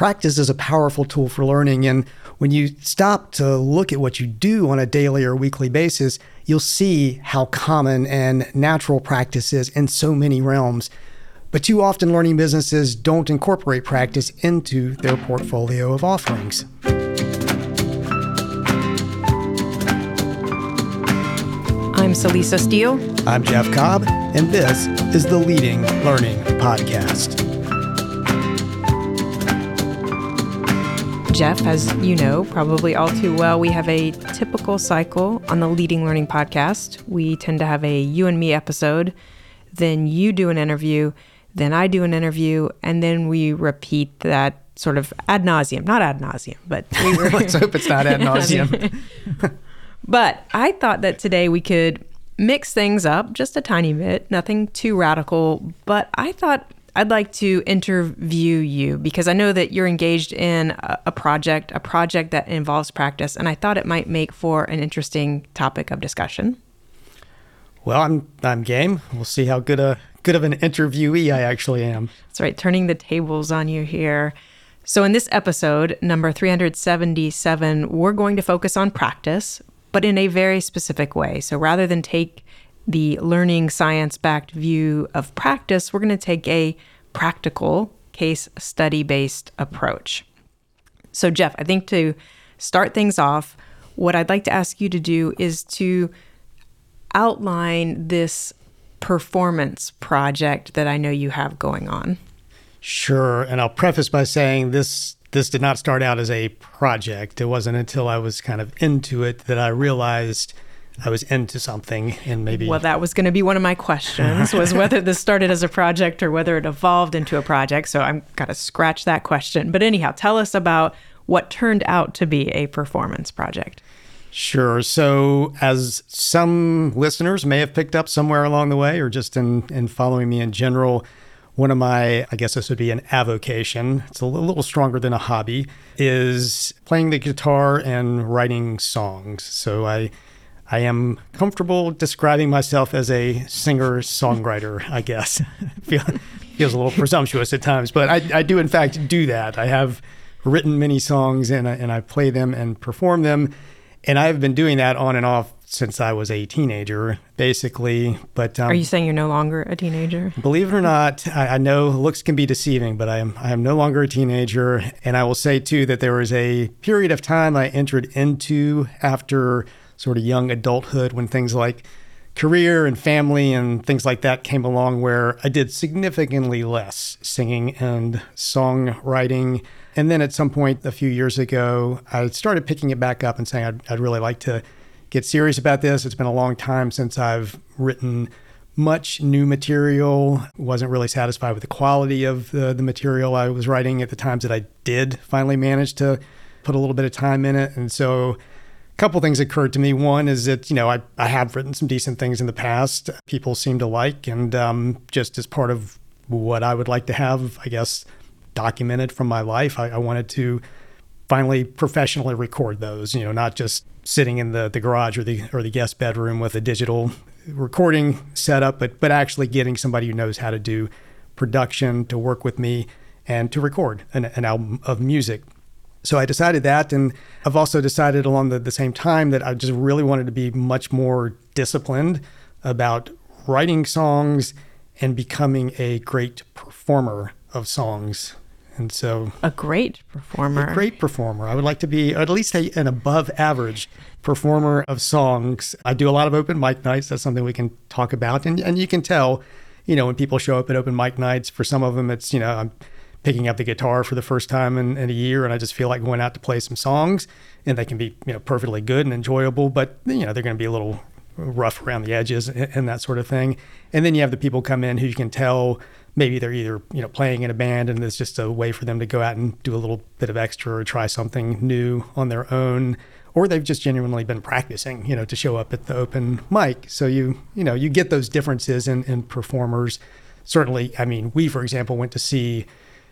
practice is a powerful tool for learning. And when you stop to look at what you do on a daily or weekly basis, you'll see how common and natural practice is in so many realms. But too often, learning businesses don't incorporate practice into their portfolio of offerings. I'm Celisa Steele. I'm Jeff Cobb, and this is the Leading Learning Podcast. Jeff, as you know, probably all too well, we have a typical cycle on the Leading Learning podcast. We tend to have a you and me episode, then you do an interview, then I do an interview, and then we repeat that sort of ad nauseum. Not ad nauseum, but we were, let's hope it's not ad nauseum. but I thought that today we could mix things up just a tiny bit, nothing too radical. But I thought I'd like to interview you because I know that you're engaged in a, project, a project that involves practice, and I thought it might make for an interesting topic of discussion. Well, I'm I'm game. We'll see how good a good of an interviewee I actually am. That's right, turning the tables on you here. So in this episode, number 377, we're going to focus on practice, but in a very specific way. So rather than take the learning science backed view of practice, we're going to take a practical case study based approach. So, Jeff, I think to start things off, what I'd like to ask you to do is to outline this performance project that I know you have going on. Sure, and I'll preface by saying this this did not start out as a project. It wasn't until I was kind of into it that I realized I was into something and maybe Well, that was going to be one of my questions was whether this started as a project or whether it evolved into a project. So I'm got to scratch that question. But anyhow, tell us about what turned out to be a performance project. Sure. So, as some listeners may have picked up somewhere along the way, or just in, in following me in general, one of my, I guess this would be an avocation, it's a little stronger than a hobby, is playing the guitar and writing songs. So, I I am comfortable describing myself as a singer songwriter, I guess. feels a little presumptuous at times, but I, I, do, in fact, do that. I have written many songs and I, and I play them and perform them. And I've been doing that on and off since I was a teenager, basically. But um, are you saying you're no longer a teenager? Believe it or not, I, I, know looks can be deceiving, but I am I am no longer a teenager. And I will say too that there was a period of time I entered into after sort of young adulthood when things like career and family and things like that came along where I did significantly less singing and songwriting. And then at some point a few years ago, I started picking it back up and saying I'd, I'd really like to get serious about this. It's been a long time since I've written much new material. Wasn't really satisfied with the quality of the, the material I was writing at the times that I did finally manage to put a little bit of time in it. And so couple things occurred to me. One is that, you know, I, I have written some decent things in the past, people seem to like, and um, just as part of what I would like to have, I guess, documented from my life, I, I wanted to finally professionally record those, you know, not just sitting in the, the garage or the or the guest bedroom with a digital recording setup, but but actually getting somebody who knows how to do production to work with me and to record an, an album of music so I decided that. And I've also decided along the, the same time that I just really wanted to be much more disciplined about writing songs and becoming a great performer of songs. And so, a great performer. A great performer. I would like to be at least a, an above average performer of songs. I do a lot of open mic nights. That's something we can talk about. And, and you can tell, you know, when people show up at open mic nights, for some of them, it's, you know, I'm picking up the guitar for the first time in, in, a year and I just feel like going out to play some songs and they can be, you know, perfectly good and enjoyable, but you know, they're going to be a little rough around the edges and, and, that sort of thing. And then you have the people come in who you can tell maybe they're either, you know, playing in a band and it's just a way for them to go out and do a little bit of extra or try something new on their own or they've just genuinely been practicing, you know, to show up at the open mic. So you, you know, you get those differences in, in performers. Certainly, I mean, we, for example, went to see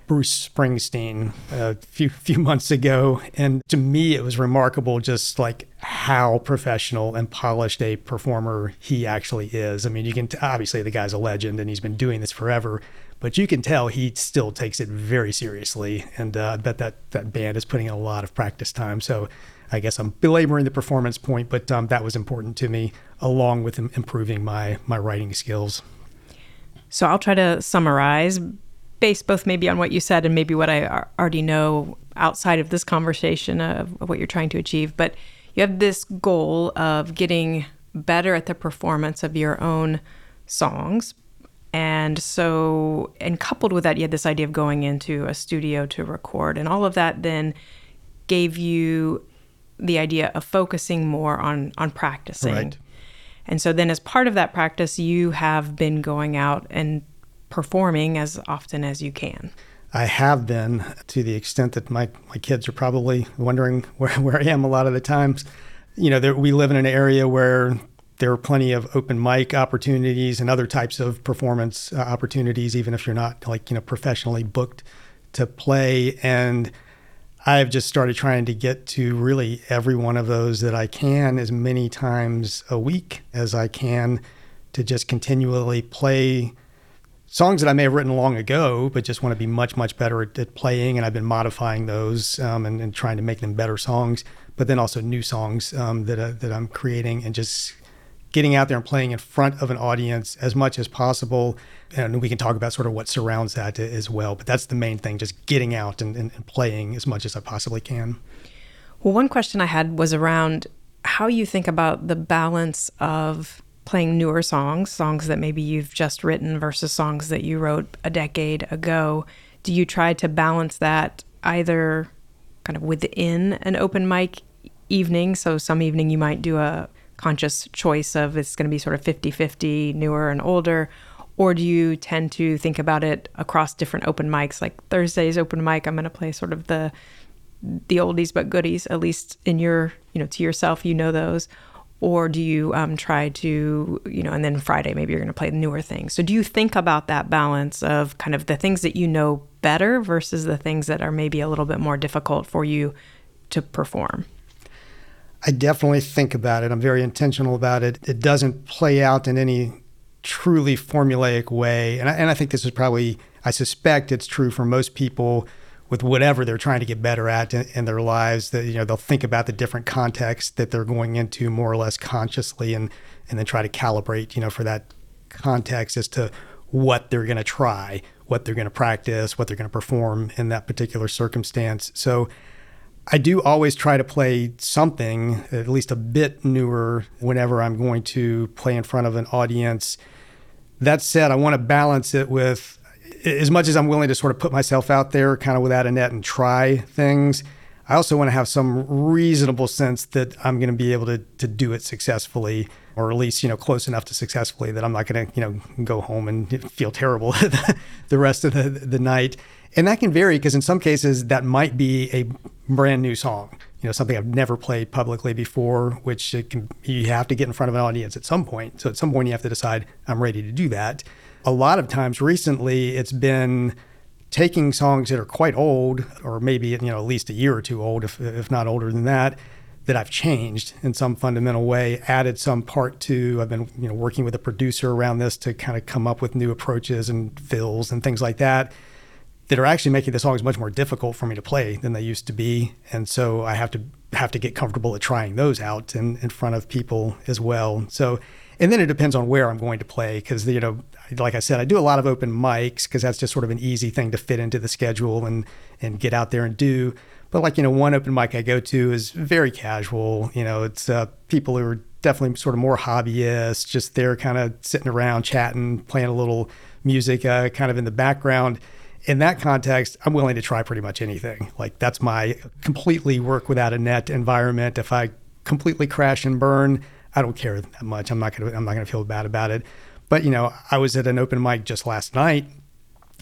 Bruce Springsteen a few few months ago, and to me it was remarkable just like how professional and polished a performer he actually is. I mean, you can t- obviously the guy's a legend and he's been doing this forever, but you can tell he still takes it very seriously. And uh, I bet that that band is putting in a lot of practice time. So I guess I'm belaboring the performance point, but um, that was important to me, along with improving my my writing skills. So I'll try to summarize, based both maybe on what you said and maybe what I already know outside of this conversation of, of what you're trying to achieve. But you have this goal of getting better at the performance of your own songs. And so, and coupled with that, you had this idea of going into a studio to record. And all of that then gave you the idea of focusing more on on practicing. Right. And so then as part of that practice, you have been going out and performing as often as you can. I have been to the extent that my, my kids are probably wondering where, where I am a lot of the times. You know, there, we live in an area where there are plenty of open mic opportunities and other types of performance uh, opportunities, even if you're not like, you know, professionally booked to play. And I've just started trying to get to really every one of those that I can as many times a week as I can to just continually play songs that I may have written long ago, but just want to be much, much better at, at playing. And I've been modifying those um, and, and, trying to make them better songs, but then also new songs um, that, uh, that I'm creating and just getting out there and playing in front of an audience as much as possible. And we can talk about sort of what surrounds that as well. But that's the main thing, just getting out and, and, and playing as much as I possibly can. Well, one question I had was around how you think about the balance of playing newer songs, songs that maybe you've just written versus songs that you wrote a decade ago. Do you try to balance that either kind of within an open mic evening? So some evening you might do a conscious choice of it's going to be sort of 50 50, newer and older? Or do you tend to think about it across different open mics? Like Thursday's open mic, I'm going to play sort of the the oldies but goodies, at least in your, you know, to yourself, you know those. Or do you um, try to, you know, and then Friday maybe you're going to play newer things. So do you think about that balance of kind of the things that you know better versus the things that are maybe a little bit more difficult for you to perform? I definitely think about it. I'm very intentional about it. It doesn't play out in any truly formulaic way. And I, and I think this is probably, I suspect it's true for most people with whatever they're trying to get better at in, in, their lives that you know they'll think about the different contexts that they're going into more or less consciously and and then try to calibrate you know for that context as to what they're going to try what they're going to practice what they're going to perform in that particular circumstance so I do always try to play something, at least a bit newer, whenever I'm going to play in front of an audience. That said, I want to balance it with as much as I'm willing to sort of put myself out there kind of without a net and try things. I also want to have some reasonable sense that I'm going to be able to, to do it successfully, or at least, you know, close enough to successfully that I'm not going to, you know, go home and feel terrible the rest of the, the night. And that can vary because in some cases that might be a brand new song, you know, something I've never played publicly before, which can you have to get in front of an audience at some point. So at some point you have to decide I'm ready to do that. A lot of times recently it's been taking songs that are quite old or maybe you know at least a year or two old if if not older than that that I've changed in some fundamental way, added some part to. I've been you know working with a producer around this to kind of come up with new approaches and fills and things like that that are actually making the songs much more difficult for me to play than they used to be. And so I have to have to get comfortable at trying those out in, in front of people as well. So, and then it depends on where I'm going to play because, you know, like I said, I do a lot of open mics because that's just sort of an easy thing to fit into the schedule and, and get out there and do. But like, you know, one open mic I go to is very casual. You know, it's uh, people who are definitely sort of more hobbyists, just there kind of sitting around chatting, playing a little music uh, kind of in the background in that context, I'm willing to try pretty much anything. Like that's my completely work without a net environment. If I completely crash and burn, I don't care that much. I'm not gonna I'm not gonna feel bad about it. But you know, I was at an open mic just last night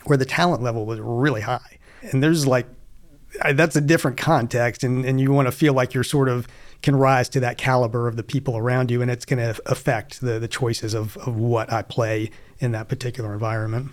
where the talent level was really high, and there's like that's a different context, and and you want to feel like you're sort of can rise to that caliber of the people around you, and it's going to affect the the choices of of what I play in that particular environment.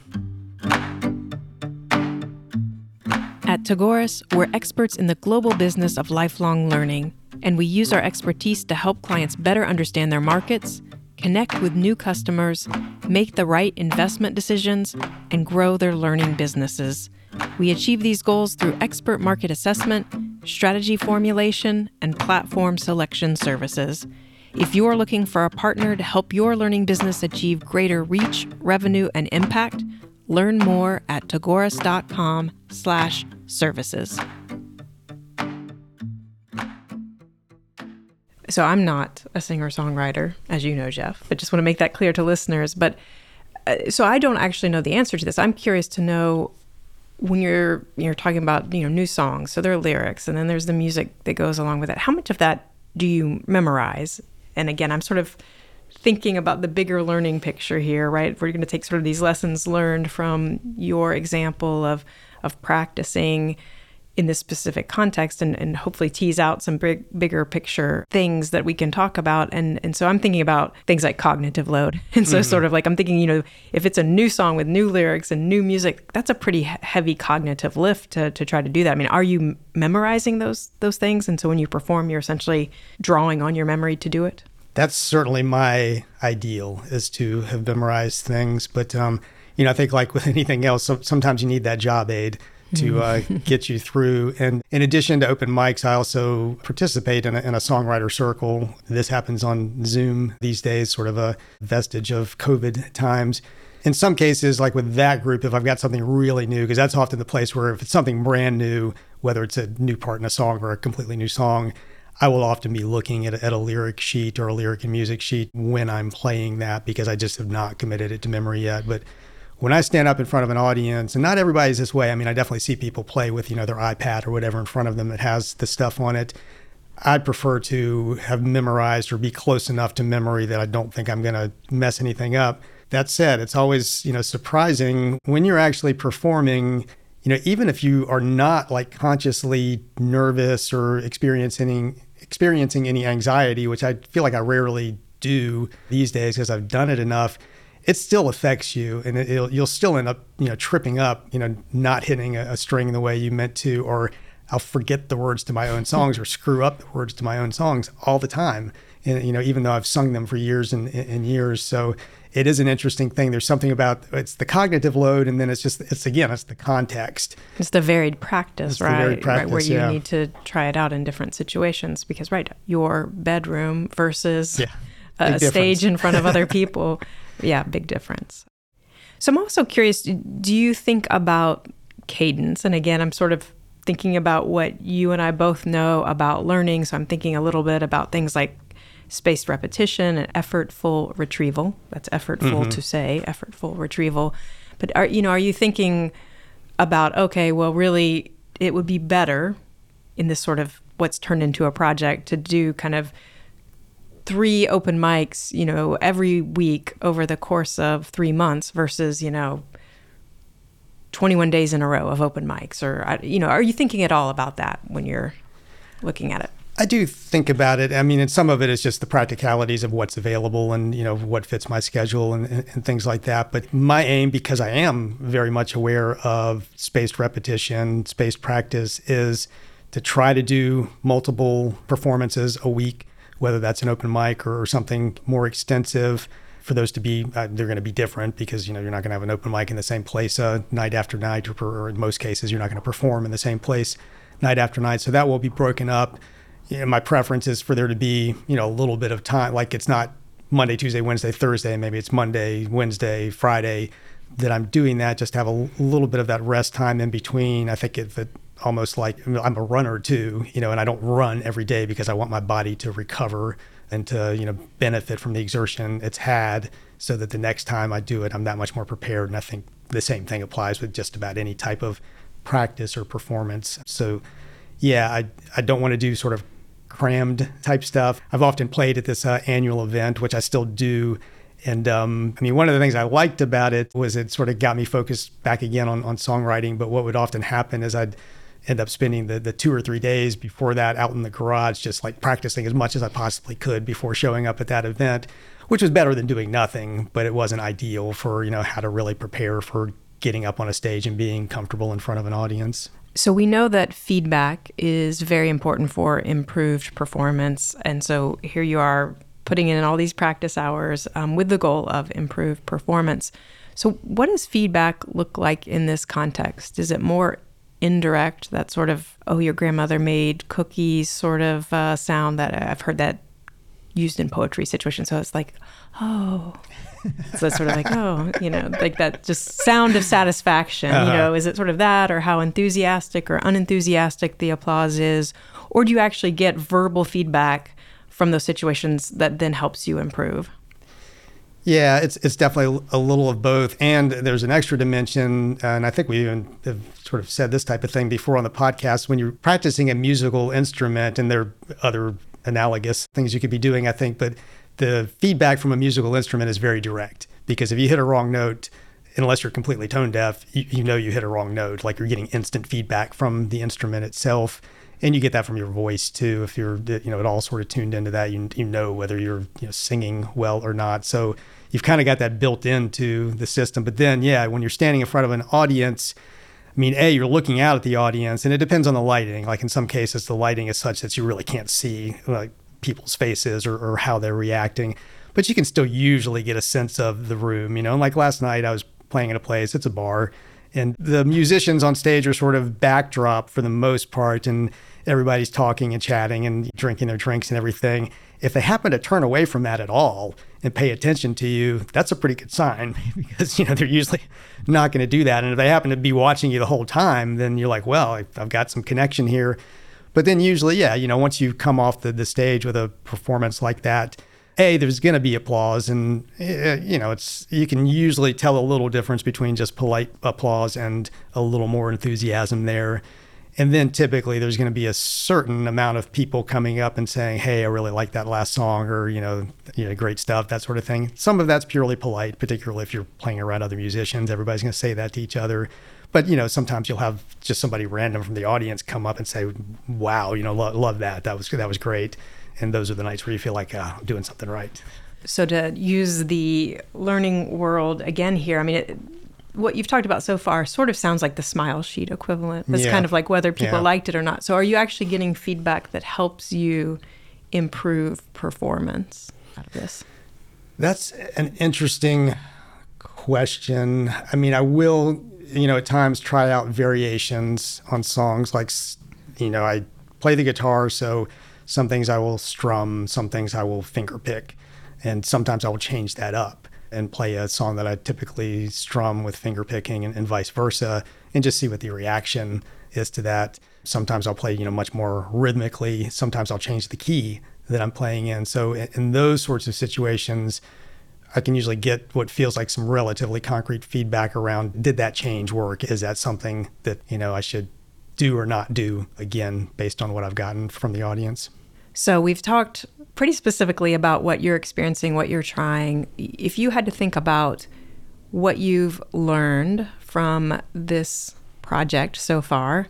At Tagoras, we're experts in the global business of lifelong learning, and we use our expertise to help clients better understand their markets, connect with new customers, make the right investment decisions, and grow their learning businesses. We achieve these goals through expert market assessment, strategy formulation, and platform selection services. If you're looking for a partner to help your learning business achieve greater reach, revenue, and impact, learn more at tagoras.com/services. So I'm not a singer-songwriter, as you know, Jeff. I just want to make that clear to listeners. But uh, so I don't actually know the answer to this. I'm curious to know when you're you're talking about you know new songs. So there are lyrics, and then there's the music that goes along with it. How much of that do you memorize? And again, I'm sort of thinking about the bigger learning picture here, right? We're going to take sort of these lessons learned from your example of of practicing in this specific context and, and hopefully tease out some big, bigger picture things that we can talk about. And, and so I'm thinking about things like cognitive load. And so, mm-hmm. sort of like, I'm thinking, you know, if it's a new song with new lyrics and new music, that's a pretty heavy cognitive lift to, to try to do that. I mean, are you memorizing those, those things? And so when you perform, you're essentially drawing on your memory to do it? That's certainly my ideal is to have memorized things. But, um, you know, I think like with anything else, sometimes you need that job aid to uh, get you through. And in addition to open mics, I also participate in a, in a songwriter circle. This happens on Zoom these days, sort of a vestige of COVID times in some cases, like with that group, if I've got something really new, because that's often the place where if it's something brand new, whether it's a new part in a song or a completely new song, I will often be looking at, at a lyric sheet or a lyric and music sheet when I'm playing that because I just have not committed it to memory yet. But when I stand up in front of an audience, and not everybody's this way. I mean, I definitely see people play with, you know, their iPad or whatever in front of them that has the stuff on it. I'd prefer to have memorized or be close enough to memory that I don't think I'm going to mess anything up. That said, it's always, you know, surprising when you're actually performing, you know, even if you are not like consciously nervous or experiencing experiencing any anxiety, which I feel like I rarely do these days because I've done it enough it still affects you and it, you'll still end up you know tripping up you know not hitting a, a, string the way you meant to or i'll forget the words to my own songs or screw up the words to my own songs all the time and you know even though i've sung them for years and, and years so it is an interesting thing there's something about it's the cognitive load and then it's just it's again it's the context it's the varied practice, right? Varied practice right where you yeah. need to try it out in different situations because right your bedroom versus yeah. a stage in front of other people yeah, big difference. So I'm also curious do you think about cadence? And again, I'm sort of thinking about what you and I both know about learning. So I'm thinking a little bit about things like spaced repetition and effortful retrieval. That's effortful mm-hmm. to say, effortful retrieval. But are you know, are you thinking about okay, well really it would be better in this sort of what's turned into a project to do kind of three open mics, you know, every week over the course of three months versus, you know, 21 days in a row of open mics? Or, you know, are you thinking at all about that when you're looking at it? I do think about it. I mean, and some of it is just the practicalities of what's available and, you know, what fits my schedule and, and things like that. But my aim, because I am very much aware of spaced repetition, spaced practice, is to try to do multiple performances a week whether that's an open mic or, something more extensive for those to be uh, they're going to be different because you know you're not going to have an open mic in the same place uh, night after night or, or, in most cases you're not going to perform in the same place night after night. So that will be broken up. You know, my preference is for there to be you know a little bit of time like it's not monday tuesday wednesday thursday maybe it's monday wednesday friday that i'm doing that just have a little bit of that rest time in between. I think it almost like I'm a runner too, you know, and I don't run every day because I want my body to recover and to, you know, benefit from the exertion it's had so that the next time I do it, I'm that much more prepared. And I think the same thing applies with just about any type of practice or performance. So, yeah, I, I don't want to do sort of crammed type stuff. I've often played at this uh, annual event, which I still do. And um, I mean, one of the things I liked about it was it sort of got me focused back again on, on songwriting. But what would often happen is I'd end up spending the, the two or three days before that out in the garage, just like practicing as much as I possibly could before showing up at that event, which was better than doing nothing, but it wasn't ideal for, you know, how to really prepare for getting up on a stage and being comfortable in front of an audience. So we know that feedback is very important for improved performance. And so here you are putting in all these practice hours um, with the goal of improved performance. So, what does feedback look like in this context? Is it more indirect, that sort of, oh, your grandmother made cookies sort of uh, sound that I've heard that used in poetry situations? So it's like, oh. so it's sort of like, oh, you know, like that just sound of satisfaction. Uh-huh. You know, is it sort of that or how enthusiastic or unenthusiastic the applause is? Or do you actually get verbal feedback from those situations that then helps you improve? Yeah, it's it's definitely a little of both, and there's an extra dimension, and I think we even have sort of said this type of thing before on the podcast. When you're practicing a musical instrument, and there are other analogous things you could be doing, I think, but the feedback from a musical instrument is very direct because if you hit a wrong note, unless you're completely tone deaf, you, you know you hit a wrong note. Like you're getting instant feedback from the instrument itself and you get that from your voice too. If you're uh, you know at all sort of tuned into that, you you know whether you're you know, singing well or not. So you've kind of got that built into the system. But then yeah, when you're standing in front of an audience. I mean, A, you're looking out at the audience, and it depends on the lighting. Like in some cases, the lighting is such that you really can't see like people's faces or, or how they're reacting, but you can still usually get a sense of the room. You know, and like last night, I was playing in a place, it's a bar, and the musicians on stage are sort of backdrop for the most part, and everybody's talking and chatting and drinking their drinks and everything. If they happen to turn away from that at all and pay attention to you, that's a pretty good sign because you know they're usually not going to do that. And if they happen to be watching you the whole time, then you're like, well, I've got some connection here. But then usually, yeah, you know, once you come off the, the stage with a performance like that, a there's going to be applause and uh, you know it's you can usually tell a little difference between just polite applause and a little more enthusiasm there and then typically there's going to be a certain amount of people coming up and saying, "Hey, I really like that last song," or you know, you know, great stuff, that sort of thing. Some of that's purely polite, particularly if you're playing around other musicians. Everybody's going to say that to each other. But you know, sometimes you'll have just somebody random from the audience come up and say, "Wow, you know, lo- love that. That was that was great." And those are the nights where you feel like uh, I'm doing something right. So to use the learning world again here, I mean. It, what you've talked about so far sort of sounds like the smile sheet equivalent. It's yeah. kind of like whether people yeah. liked it or not. So, are you actually getting feedback that helps you improve performance out of this? That's an interesting question. I mean, I will, you know, at times try out variations on songs. Like, you know, I play the guitar, so some things I will strum, some things I will finger pick, and sometimes I will change that up and play a song that I typically strum with finger picking and, and vice versa, and just see what the reaction is to that. Sometimes I'll play, you know, much more rhythmically. Sometimes I'll change the key that I'm playing in. So in, in those sorts of situations, I can usually get what feels like some relatively concrete feedback around did that change work? Is that something that, you know, I should do or not do again based on what I've gotten from the audience? So we've talked pretty specifically about what you're experiencing, what you're trying. If you had to think about what you've learned from this project so far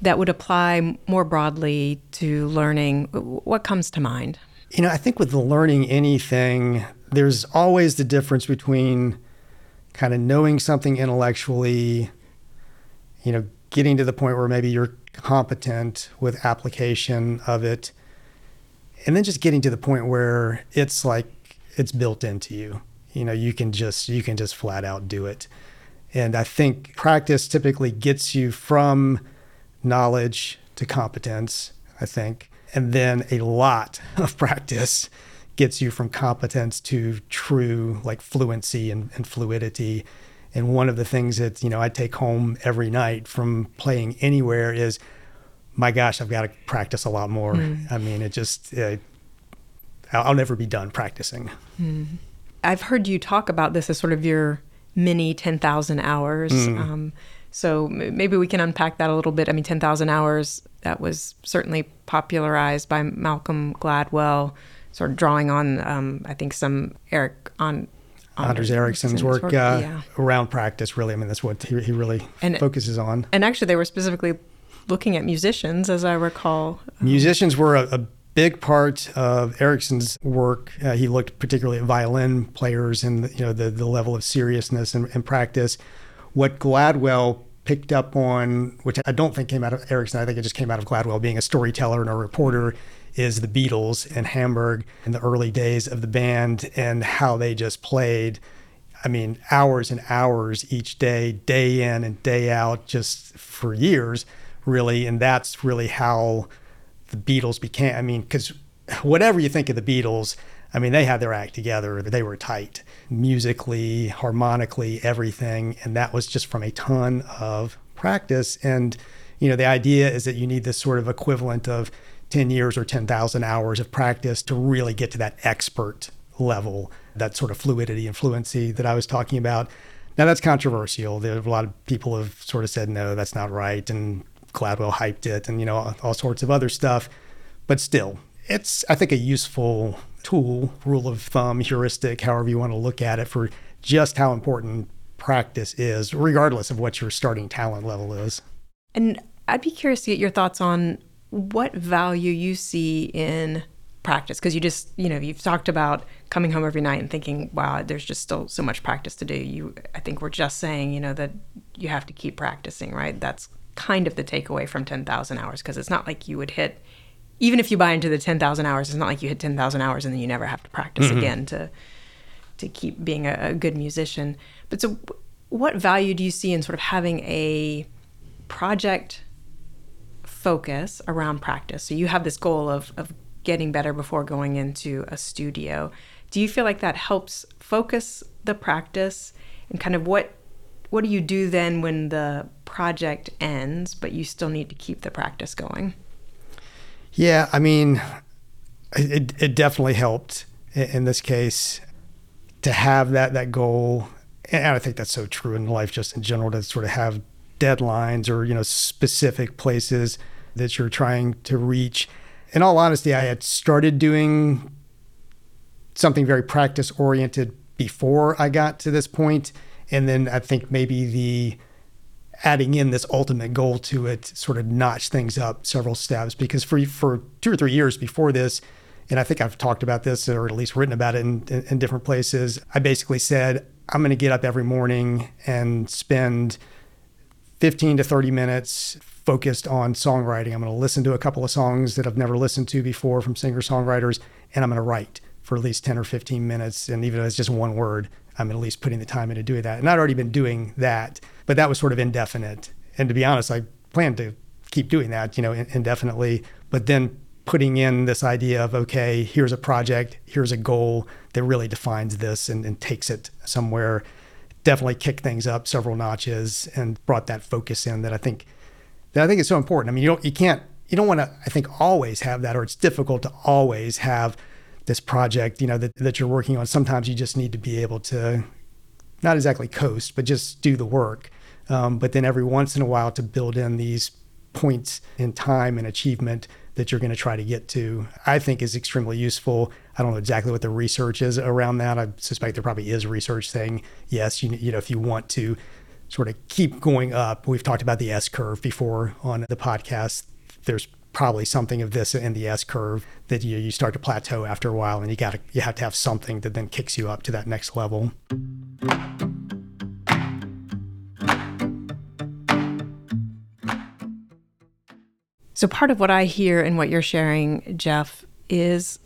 that would apply more broadly to learning, what comes to mind? You know, I think with learning anything, there's always the difference between kind of knowing something intellectually, you know, getting to the point where maybe you're competent with application of it and then just getting to the point where it's like it's built into you. You know you can just you can just flat out do it. And i think practice typically gets you from knowledge to competence i think. And then a lot of practice gets you from competence to true like fluency and, and fluidity. And one of the things that you know i take home every night from playing anywhere is my gosh, I've got to practice a lot more. Mm. I mean, it just, uh, I'll never be done practicing. Mm. I've heard you talk about this as sort of your mini 10,000 hours. Mm. Um, so maybe we can unpack that a little bit. I mean, 10,000 hours, that was certainly popularized by Malcolm Gladwell, sort of drawing on, um, I think, some Eric on Anders Ericsson's work, work uh, yeah. around practice. Really, I mean, that's what he, he really and, focuses on. And actually, they were specifically looking at musicians, as I recall. Musicians were a, a big part of Ericsson's work. Uh, he looked particularly at violin players and you know the, the level of seriousness and, and practice. What Gladwell picked up on, which I don't think came out of Ericsson, I think it just came out of Gladwell being a storyteller and a reporter, is the Beatles in Hamburg in the early days of the band and how they just played. I mean, hours and hours each day, day in and day out, just for years, really. And that's really how the Beatles became. I mean, because whatever you think of the Beatles, I mean, they had their act together. They were tight musically, harmonically, everything. And that was just from a ton of practice. And, you know, the idea is that you need this sort of equivalent of 10 years or 10,000 hours of practice to really get to that expert level, that sort of fluidity and fluency that I was talking about. Now, that's controversial. There, a lot of people have sort of said, no, that's not right. And Gladwell hyped it and, you know, all sorts of other stuff. But still, it's, I think, a useful tool, rule of thumb, heuristic, however you want to look at it, for just how important practice is, regardless of what your starting talent level is. And I'd be curious to get your thoughts on what value you see in practice because you just you know you've talked about coming home every night and thinking wow there's just still so much practice to do you i think we're just saying you know that you have to keep practicing right that's kind of the takeaway from 10,000 hours because it's not like you would hit even if you buy into the 10,000 hours, it's not like you hit 10,000 hours and then you never have to practice mm-hmm. again to to keep being a, a, good musician. But so what value do you see in sort of having a project focus around practice? So you have this goal of of getting better before going into a studio. Do you feel like that helps focus the practice and kind of what what do you do then when the project ends but you still need to keep the practice going? Yeah, I mean, it, it definitely helped in this case to have that that goal. And I think that's so true in life, just in general, to sort of have deadlines or you know specific places that you're trying to reach. In all honesty, I had started doing something very practice oriented before I got to this point, and then I think maybe the adding in this ultimate goal to it sort of notch things up several steps because for for two or three years before this and I think I've talked about this or at least written about it in, in, in different places. I basically said, I'm going to get up every morning and spend 15 to 30 minutes focused on songwriting. I'm going to listen to a couple of songs that I've never listened to before from singer songwriters, and I'm going to write for at least 10 or 15 minutes. And even if it's just one word, I'm at least putting the time into doing that. And I'd already been doing that, but that was sort of indefinite. And to be honest, I planned to keep doing that, you know, indefinitely. But then putting in this idea of, okay, here's a project, here's a goal that really defines this and, and takes it somewhere, definitely kicked things up several notches and brought that focus in that I think that I think is so important. I mean, you don't you can't you don't want to I think always have that or it's difficult to always have this project, you know, that, that you're working on. Sometimes you just need to be able to not exactly coast, but just do the work. Um, but then every once in a while to build in these points in time and achievement that you're going to try to get to, I think is extremely useful. I don't know exactly what the research is around that. I suspect there probably is research saying, yes, you, you know, if you want to sort of keep going up, we've talked about the S curve before on the podcast. There's probably something of this in the S curve that you, you start to plateau after a while and you got to you have to have something that then kicks you up to that next level. So part of what I hear in what you're sharing, Jeff, is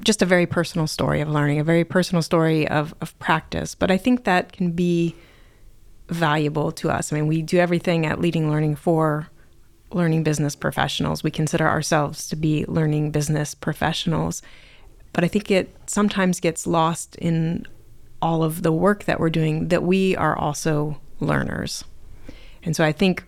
just a very personal story of learning, a very personal story of, of practice. But I think that can be valuable to us. I mean, we do everything at Leading Learning for learning business professionals. We consider ourselves to be learning business professionals. But I think it sometimes gets lost in all of the work that we're doing that we are also learners. And so I think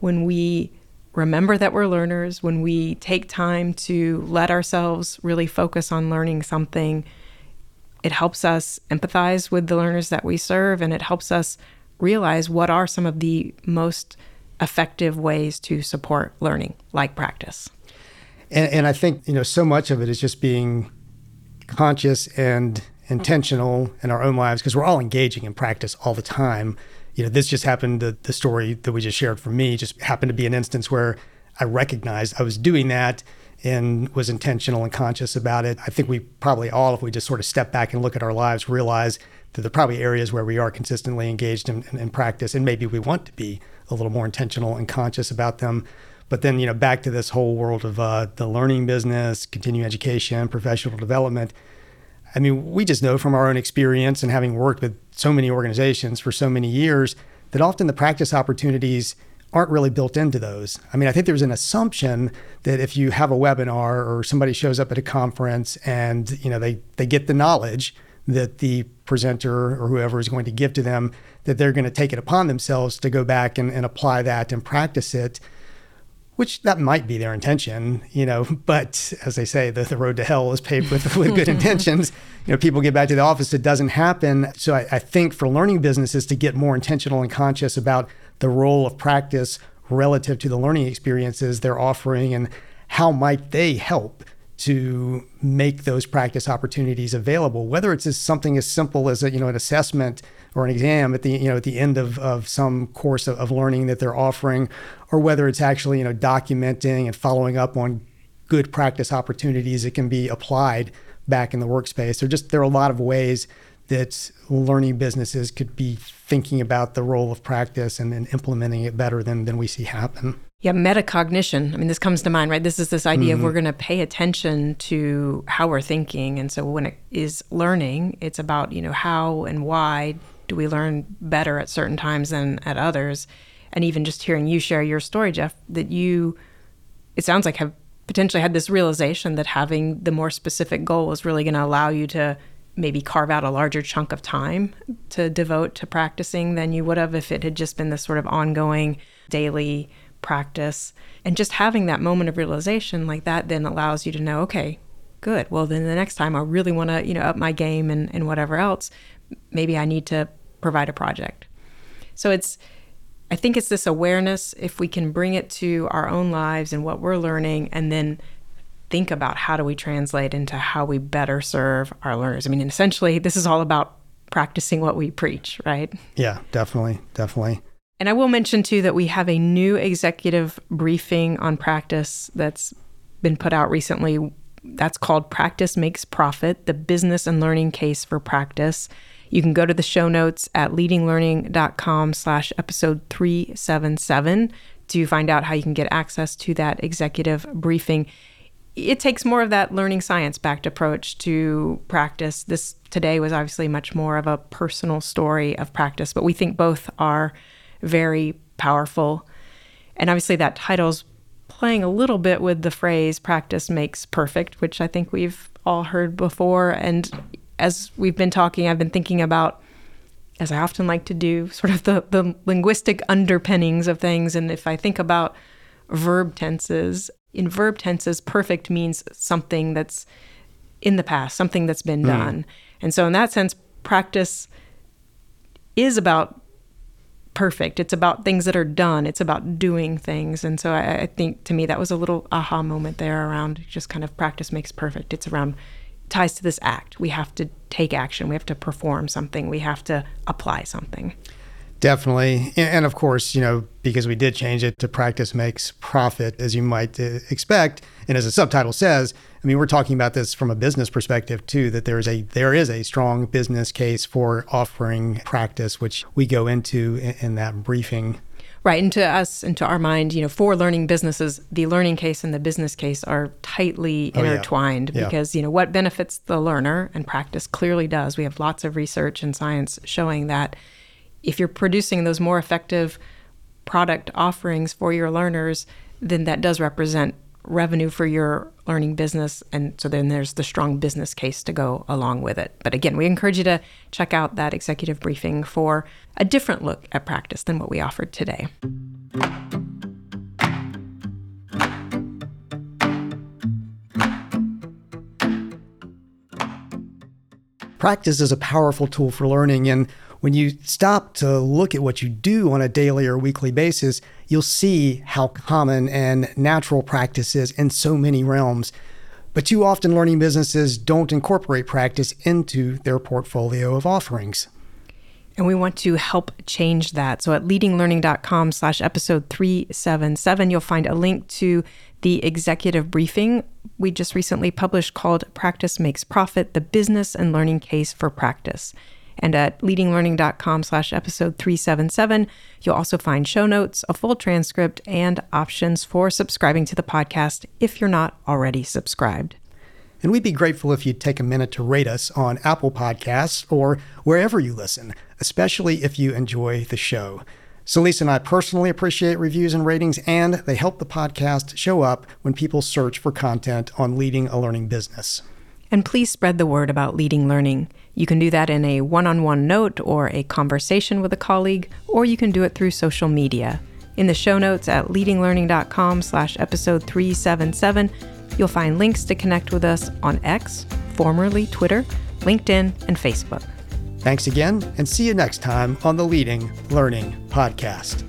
when we remember that we're learners, when we take time to let ourselves really focus on learning something, it helps us empathize with the learners that we serve and it helps us realize what are some of the most effective ways to support learning, like practice. And, and I think, you know, so much of it is just being conscious and intentional in our own lives because we're all engaging in practice all the time. You know, this just happened, the, the story that we just shared for me just happened to be an instance where I recognized I was doing that and was intentional and conscious about it. I think we probably all, if we just sort of step back and look at our lives, realize that there are probably areas where we are consistently engaged in, in, in practice, and maybe we want to be a little more intentional and conscious about them. But then, you know, back to this whole world of uh, the learning business, continuing education, professional development. I mean, we just know from our own experience and having worked with so many organizations for so many years that often the practice opportunities aren't really built into those. I mean, I think there's an assumption that if you have a webinar or somebody shows up at a conference and, you know, they they get the knowledge that the presenter or whoever is going to give to them, that they're going to take it upon themselves to go back and, and apply that and practice it which that might be their intention, you know, but as they say, the, the road to hell is paved with, with good intentions. You know, people get back to the office, it doesn't happen. So I, I think for learning businesses to get more intentional and conscious about the role of practice relative to the learning experiences they're offering and how might they help to make those practice opportunities available, whether it's as something as simple as a, you know an assessment or an exam at the you know at the end of, of some course of, of learning that they're offering, or whether it's actually you know documenting and following up on good practice opportunities that can be applied back in the workspace. There just there are a lot of ways that learning businesses could be thinking about the role of practice and, and implementing it better than than we see happen. Yeah, metacognition. I mean, this comes to mind, right? This is this idea mm-hmm. of we're going to pay attention to how we're thinking. And so when it is learning, it's about, you know, how and why do we learn better at certain times than at others? And even just hearing you share your story, Jeff, that you, it sounds like have potentially had this realization that having the more specific goal is really going to allow you to maybe carve out a larger chunk of time to devote to practicing than you would have if it had just been this sort of ongoing daily practice. And just having that moment of realization like that then allows you to know, okay, good. Well, then the next time I really want to, you know, up my game and, and whatever else, maybe I need to provide a project. So it's, I think it's this awareness, if we can bring it to our own lives and what we're learning, and then think about how do we translate into how we better serve our learners. I mean, essentially, this is all about practicing what we preach, right? Yeah, definitely. Definitely. And I will mention too that we have a new executive briefing on practice that's been put out recently. That's called Practice Makes Profit The Business and Learning Case for Practice. You can go to the show notes at leadinglearning.com slash episode 377 to find out how you can get access to that executive briefing. It takes more of that learning science backed approach to practice. This today was obviously much more of a personal story of practice, but we think both are very powerful. And obviously, that title's playing a little bit with the phrase practice makes perfect, which I think we've all heard before. And as we've been talking, I've been thinking about, as I often like to do, sort of the, the linguistic underpinnings of things. And if I think about verb tenses, in verb tenses, perfect means something that's in the past, something that's been mm. done. And so, in that sense, practice is about perfect. It's about things that are done. It's about doing things. And so I, I, think to me that was a little aha moment there around just kind of practice makes perfect. It's around ties to this act. We have to take action. We have to perform something. We have to apply something. Definitely. And of course, you know, because we did change it to practice makes profit, as you might uh, expect. And as the subtitle says, I mean, we're talking about this from a business perspective too, that there is a there is a strong business case for offering practice, which we go into in, in that briefing. Right. And to us and to our mind, you know, for learning businesses, the learning case and the business case are tightly intertwined oh, yeah. because, yeah. you know, what benefits the learner and practice clearly does. We have lots of research and science showing that if you're producing those more effective product offerings for your learners, then that does represent revenue for your learning business. And so then there's the strong business case to go along with it. But again, we encourage you to check out that executive briefing for a different look at practice than what we offered today. Practice is a powerful tool for learning, and when you stop to look at what you do on a daily or weekly basis, you'll see how common and natural practice is in so many realms. But too often, learning businesses don't incorporate practice into their portfolio of offerings. And we want to help change that. So at leadinglearning.com slash episode 377, you'll find a link to the executive briefing we just recently published called Practice Makes Profit The Business and Learning Case for Practice. And at leadinglearning.com slash episode 377, you'll also find show notes, a full transcript, and options for subscribing to the podcast if you're not already subscribed. And we'd be grateful if you'd take a minute to rate us on Apple Podcasts or wherever you listen, especially if you enjoy the show. Celisa and I personally appreciate reviews and ratings, and they help the podcast show up when people search for content on leading a learning business. And please spread the word about leading learning. You can do that in a one on one note or a conversation with a colleague, or you can do it through social media. In the show notes at leadinglearning.com slash episode 377, you'll find links to connect with us on X, formerly Twitter, LinkedIn, and Facebook. Thanks again, and see you next time on the Leading Learning Podcast.